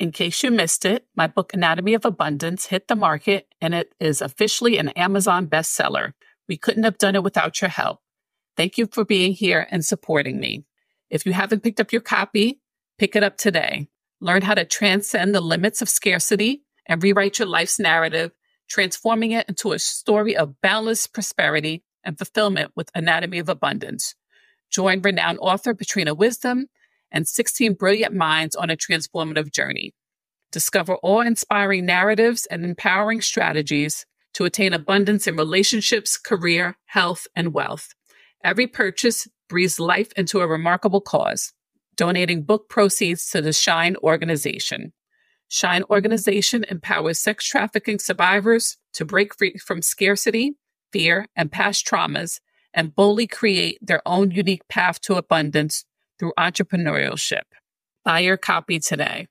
In case you missed it, my book Anatomy of Abundance hit the market and it is officially an Amazon bestseller. We couldn't have done it without your help. Thank you for being here and supporting me. If you haven't picked up your copy, pick it up today. Learn how to transcend the limits of scarcity and rewrite your life's narrative, transforming it into a story of boundless prosperity and fulfillment with Anatomy of Abundance. Join renowned author Patrina Wisdom and 16 brilliant minds on a transformative journey. Discover awe inspiring narratives and empowering strategies to attain abundance in relationships, career, health, and wealth. Every purchase breathes life into a remarkable cause, donating book proceeds to the Shine organization. Shine organization empowers sex trafficking survivors to break free from scarcity, fear, and past traumas and boldly create their own unique path to abundance through entrepreneurship. Buy your copy today.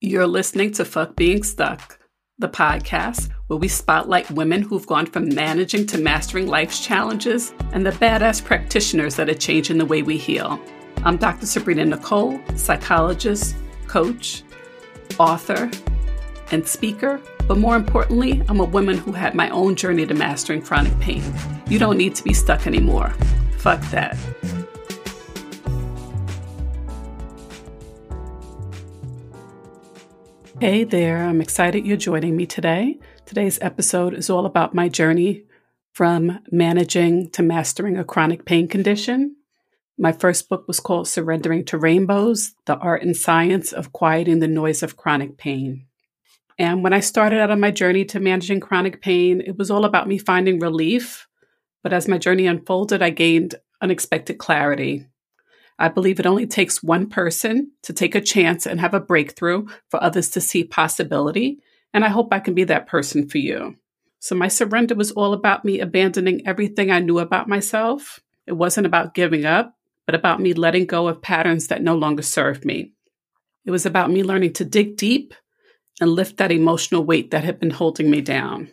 You're listening to Fuck Being Stuck, the podcast where we spotlight women who've gone from managing to mastering life's challenges and the badass practitioners that are changing the way we heal. I'm Dr. Sabrina Nichole, psychologist, coach, author, and speaker. But more importantly, I'm a woman who had my own journey to mastering chronic pain. You don't need to be stuck anymore. Fuck that. Hey there, I'm excited you're joining me today. Today's episode is all about my journey from managing to mastering a chronic pain condition. My first book was called Surrendering to Rainbows The Art and Science of Quieting the Noise of Chronic Pain. And when I started out on my journey to managing chronic pain, it was all about me finding relief. But as my journey unfolded, I gained unexpected clarity. I believe it only takes one person to take a chance and have a breakthrough for others to see possibility. And I hope I can be that person for you. So my surrender was all about me abandoning everything I knew about myself. It wasn't about giving up, but about me letting go of patterns that no longer served me. It was about me learning to dig deep and lift that emotional weight that had been holding me down.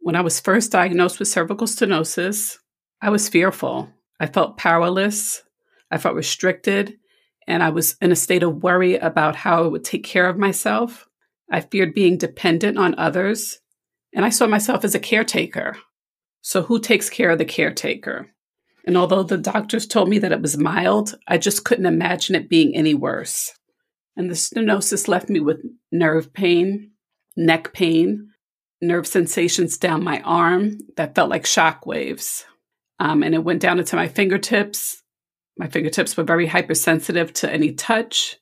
When I was first diagnosed with cervical stenosis, I was fearful. I felt powerless I felt restricted, and I was in a state of worry about how I would take care of myself. I feared being dependent on others, and I saw myself as a caretaker. So, who takes care of the caretaker? And although the doctors told me that it was mild, I just couldn't imagine it being any worse. And the stenosis left me with nerve pain, neck pain, nerve sensations down my arm that felt like shock waves. Um, and it went down into my fingertips my fingertips were very hypersensitive to any touch.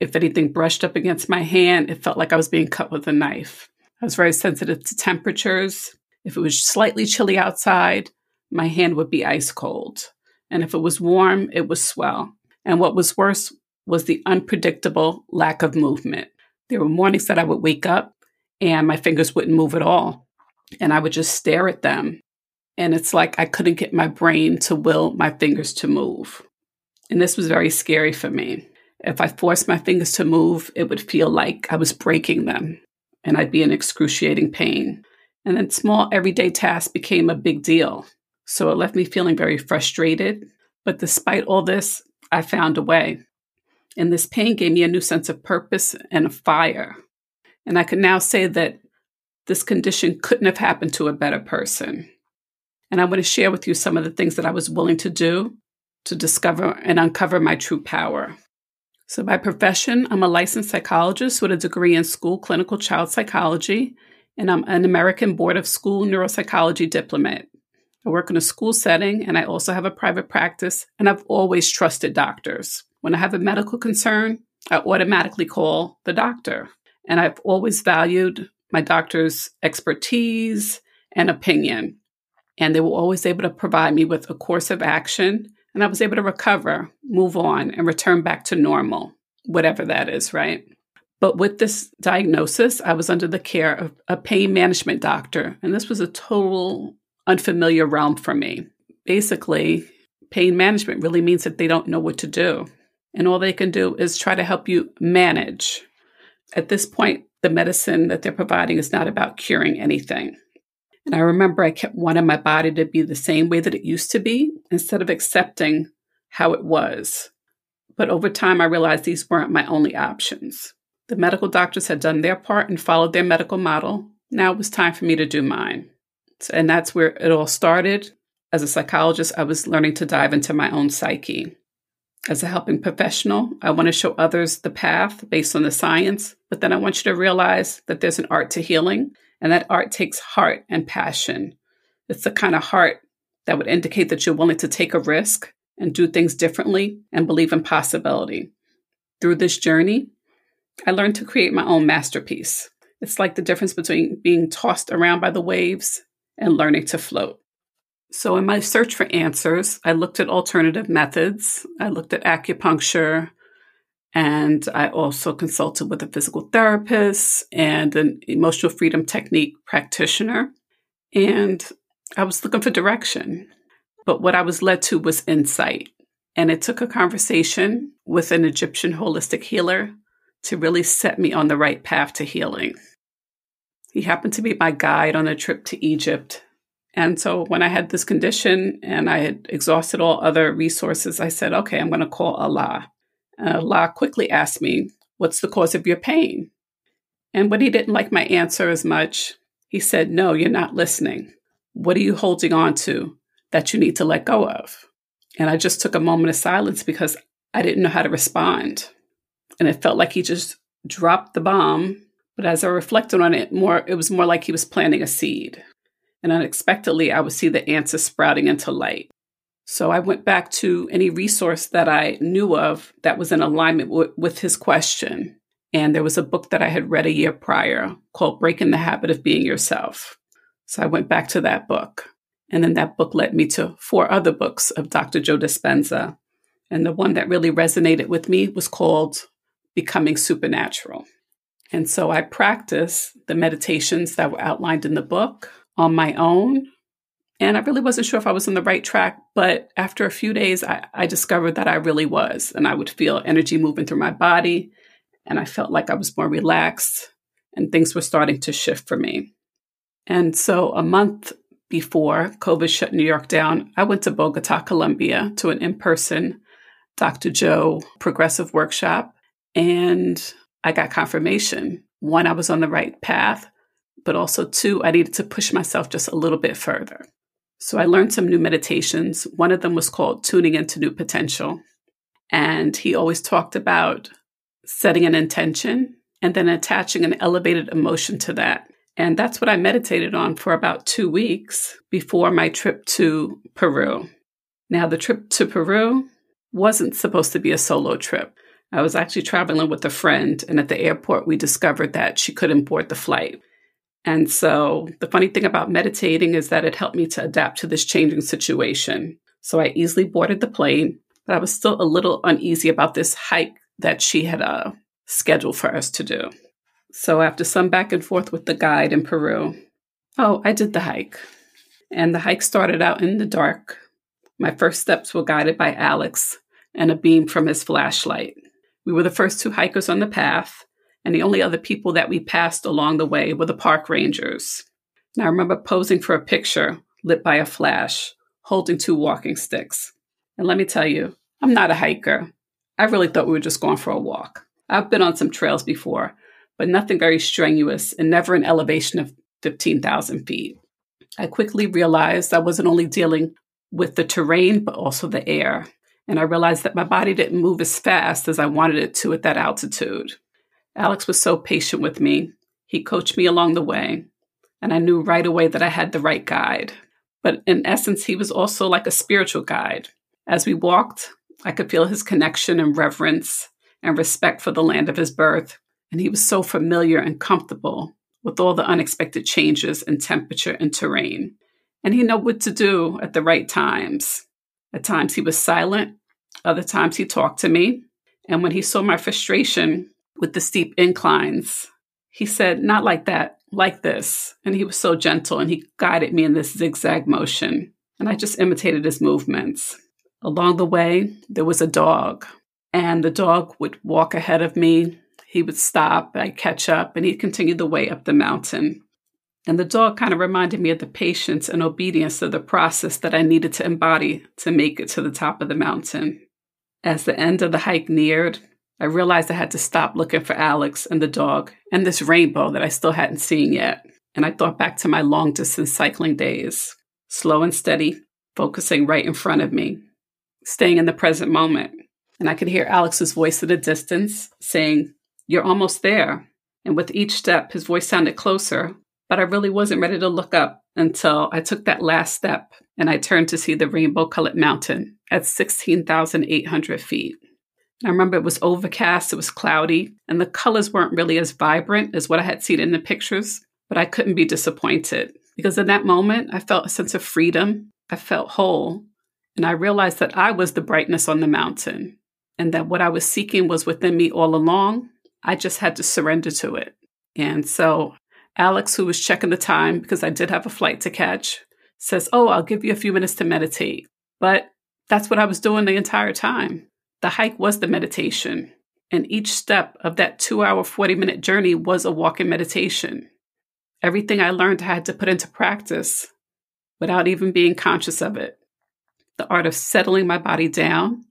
If anything brushed up against my hand, it felt like I was being cut with a knife. I was very sensitive to temperatures. If it was slightly chilly outside, my hand would be ice cold. And if it was warm, it would swell. And what was worse was the unpredictable lack of movement. There were mornings that I would wake up and my fingers wouldn't move at all. And I would just stare at them and it's like I couldn't get my brain to will my fingers to move. And this was very scary for me. If I forced my fingers to move, it would feel like I was breaking them and I'd be in excruciating pain. And then small everyday tasks became a big deal. So it left me feeling very frustrated. But despite all this, I found a way. And this pain gave me a new sense of purpose and a fire. And I can now say that this condition couldn't have happened to a better person. And I want to share with you some of the things that I was willing to do to discover and uncover my true power. So, by profession, I'm a licensed psychologist with a degree in school clinical child psychology, and I'm an American Board of School Neuropsychology diplomat. I work in a school setting, and I also have a private practice, and I've always trusted doctors. When I have a medical concern, I automatically call the doctor, and I've always valued my doctor's expertise and opinion and they were always able to provide me with a course of action. And I was able to recover, move on, and return back to normal, whatever that is, right? But with this diagnosis, I was under the care of a pain management doctor. And this was a total unfamiliar realm for me. Basically, pain management really means that they don't know what to do. And all they can do is try to help you manage. At this point, the medicine that they're providing is not about curing anything. And I remember I kept wanting my body to be the same way that it used to be instead of accepting how it was. But over time, I realized these weren't my only options. The medical doctors had done their part and followed their medical model. Now it was time for me to do mine. And that's where it all started. As a psychologist, I was learning to dive into my own psyche. As a helping professional, I want to show others the path based on the science, but then I want you to realize that there's an art to healing, and that art takes heart and passion. It's the kind of heart that would indicate that you're willing to take a risk and do things differently and believe in possibility. Through this journey, I learned to create my own masterpiece. It's like the difference between being tossed around by the waves and learning to float. So, in my search for answers, I looked at alternative methods. I looked at acupuncture, and I also consulted with a physical therapist and an emotional freedom technique practitioner. And I was looking for direction. But what I was led to was insight. And it took a conversation with an Egyptian holistic healer to really set me on the right path to healing. He happened to be my guide on a trip to Egypt. And so when I had this condition and I had exhausted all other resources, I said, okay, I'm going to call Allah. Uh, and Allah quickly asked me, What's the cause of your pain? And when he didn't like my answer as much, he said, No, you're not listening. What are you holding on to that you need to let go of? And I just took a moment of silence because I didn't know how to respond. And it felt like he just dropped the bomb. But as I reflected on it more, it was more like he was planting a seed. And unexpectedly, I would see the answer sprouting into light. So I went back to any resource that I knew of that was in alignment w- with his question. And there was a book that I had read a year prior called Breaking the Habit of Being Yourself. So I went back to that book. And then that book led me to four other books of Dr. Joe Dispenza. And the one that really resonated with me was called Becoming Supernatural. And so I practiced the meditations that were outlined in the book on my own. And I really wasn't sure if I was on the right track, but after a few days, I, I discovered that I really was. And I would feel energy moving through my body. And I felt like I was more relaxed and things were starting to shift for me. And so a month before COVID shut New York down, I went to Bogota, Colombia to an in person Dr. Joe progressive workshop. And I got confirmation. One, I was on the right path, but also two, I needed to push myself just a little bit further. So I learned some new meditations. One of them was called Tuning into New Potential. And he always talked about setting an intention and then attaching an elevated emotion to that. And that's what I meditated on for about two weeks before my trip to Peru. Now, the trip to Peru wasn't supposed to be a solo trip. I was actually traveling with a friend, and at the airport, we discovered that she couldn't board the flight. And so, the funny thing about meditating is that it helped me to adapt to this changing situation. So, I easily boarded the plane, but I was still a little uneasy about this hike that she had uh, scheduled for us to do. So after some back and forth with the guide in Peru, oh, I did the hike. And the hike started out in the dark. My first steps were guided by Alex and a beam from his flashlight. We were the first two hikers on the path, and the only other people that we passed along the way were the park rangers. And I remember posing for a picture lit by a flash, holding two walking sticks. And let me tell you, I'm not a hiker. I really thought we were just going for a walk. I've been on some trails before, but nothing very strenuous and never an elevation of 15,000 feet. I quickly realized I wasn't only dealing with the terrain, but also the air. And I realized that my body didn't move as fast as I wanted it to at that altitude. Alex was so patient with me. He coached me along the way, and I knew right away that I had the right guide. But in essence, he was also like a spiritual guide. As we walked, I could feel his connection and reverence and respect for the land of his birth and he was so familiar and comfortable with all the unexpected changes in temperature and terrain. And he knew what to do at the right times. At times he was silent, other times he talked to me. And when he saw my frustration with the steep inclines, he said, Not like that, like this. And he was so gentle and he guided me in this zigzag motion. And I just imitated his movements. Along the way, there was a dog, and the dog would walk ahead of me he would stop, I'd catch up, and he'd continue the way up the mountain. And the dog kind of reminded me of the patience and obedience of the process that I needed to embody to make it to the top of the mountain. As the end of the hike neared, I realized I had to stop looking for Alex and the dog and this rainbow that I still hadn't seen yet. And I thought back to my long distance cycling days, slow and steady, focusing right in front of me, staying in the present moment. And I could hear Alex's voice at a distance saying, You're almost there. And with each step, his voice sounded closer, but I really wasn't ready to look up until I took that last step and I turned to see the rainbow colored mountain at 16,800 feet. I remember it was overcast, it was cloudy, and the colors weren't really as vibrant as what I had seen in the pictures, but I couldn't be disappointed because in that moment, I felt a sense of freedom. I felt whole, and I realized that I was the brightness on the mountain and that what I was seeking was within me all along. I just had to surrender to it. And so, Alex, who was checking the time because I did have a flight to catch, says, Oh, I'll give you a few minutes to meditate. But that's what I was doing the entire time. The hike was the meditation, and each step of that two hour, 40 minute journey was a walking meditation. Everything I learned I had to put into practice without even being conscious of it. The art of settling my body down,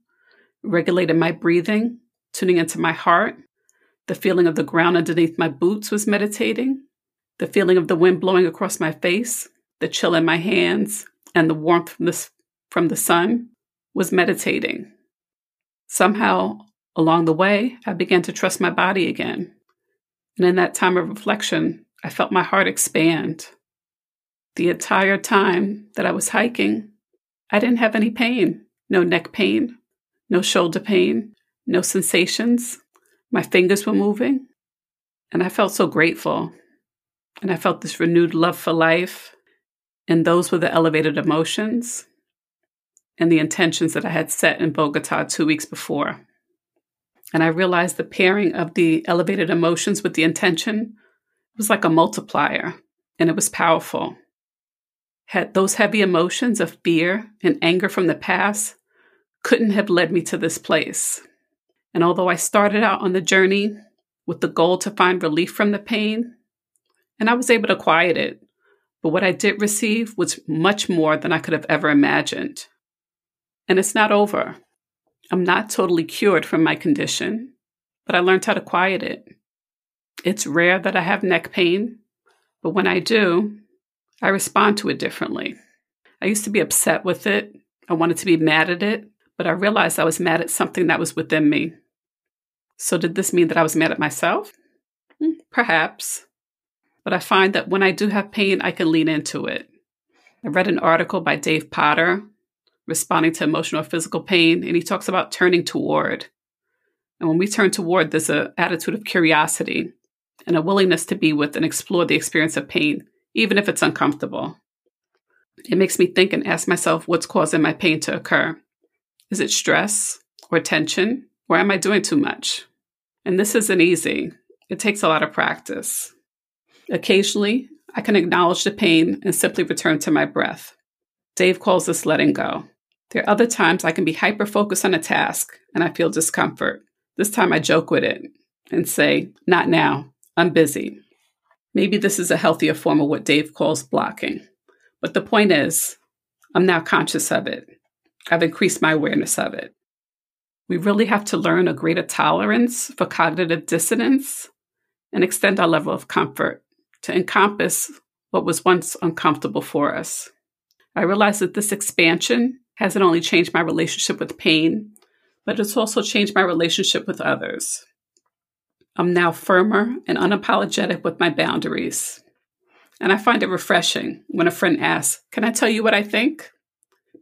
regulating my breathing, tuning into my heart. The feeling of the ground underneath my boots was meditating. The feeling of the wind blowing across my face, the chill in my hands, and the warmth from the, from the sun was meditating. Somehow, along the way, I began to trust my body again. And in that time of reflection, I felt my heart expand. The entire time that I was hiking, I didn't have any pain no neck pain, no shoulder pain, no sensations. My fingers were moving, and I felt so grateful. And I felt this renewed love for life. And those were the elevated emotions and the intentions that I had set in Bogota two weeks before. And I realized the pairing of the elevated emotions with the intention was like a multiplier, and it was powerful. Had those heavy emotions of fear and anger from the past couldn't have led me to this place. And although I started out on the journey with the goal to find relief from the pain, and I was able to quiet it, but what I did receive was much more than I could have ever imagined. And it's not over. I'm not totally cured from my condition, but I learned how to quiet it. It's rare that I have neck pain, but when I do, I respond to it differently. I used to be upset with it. I wanted to be mad at it, but I realized I was mad at something that was within me. So, did this mean that I was mad at myself? Hmm, perhaps. But I find that when I do have pain, I can lean into it. I read an article by Dave Potter responding to emotional or physical pain, and he talks about turning toward. And when we turn toward, there's an attitude of curiosity and a willingness to be with and explore the experience of pain, even if it's uncomfortable. It makes me think and ask myself what's causing my pain to occur. Is it stress or tension, or am I doing too much? And this isn't easy. It takes a lot of practice. Occasionally, I can acknowledge the pain and simply return to my breath. Dave calls this letting go. There are other times I can be hyper focused on a task and I feel discomfort. This time I joke with it and say, Not now, I'm busy. Maybe this is a healthier form of what Dave calls blocking. But the point is, I'm now conscious of it. I've increased my awareness of it. We really have to learn a greater tolerance for cognitive dissonance and extend our level of comfort to encompass what was once uncomfortable for us. I realize that this expansion hasn't only changed my relationship with pain, but it's also changed my relationship with others. I'm now firmer and unapologetic with my boundaries. And I find it refreshing when a friend asks, Can I tell you what I think?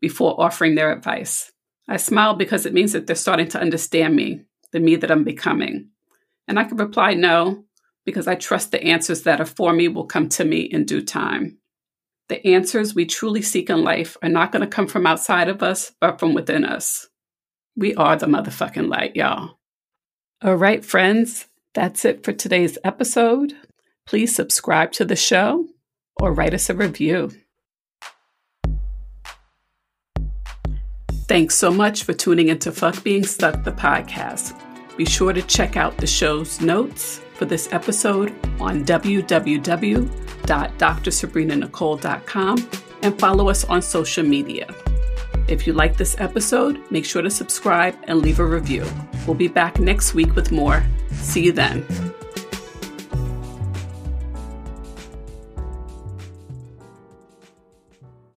before offering their advice. I smile because it means that they're starting to understand me, the me that I'm becoming. And I can reply no because I trust the answers that are for me will come to me in due time. The answers we truly seek in life are not going to come from outside of us, but from within us. We are the motherfucking light, y'all. All right, friends, that's it for today's episode. Please subscribe to the show or write us a review. Thanks so much for tuning into Fuck Being Stuck, the podcast. Be sure to check out the show's notes for this episode on www.drsabrinanichole.com and follow us on social media. If you like this episode, make sure to subscribe and leave a review. We'll be back next week with more. See you then.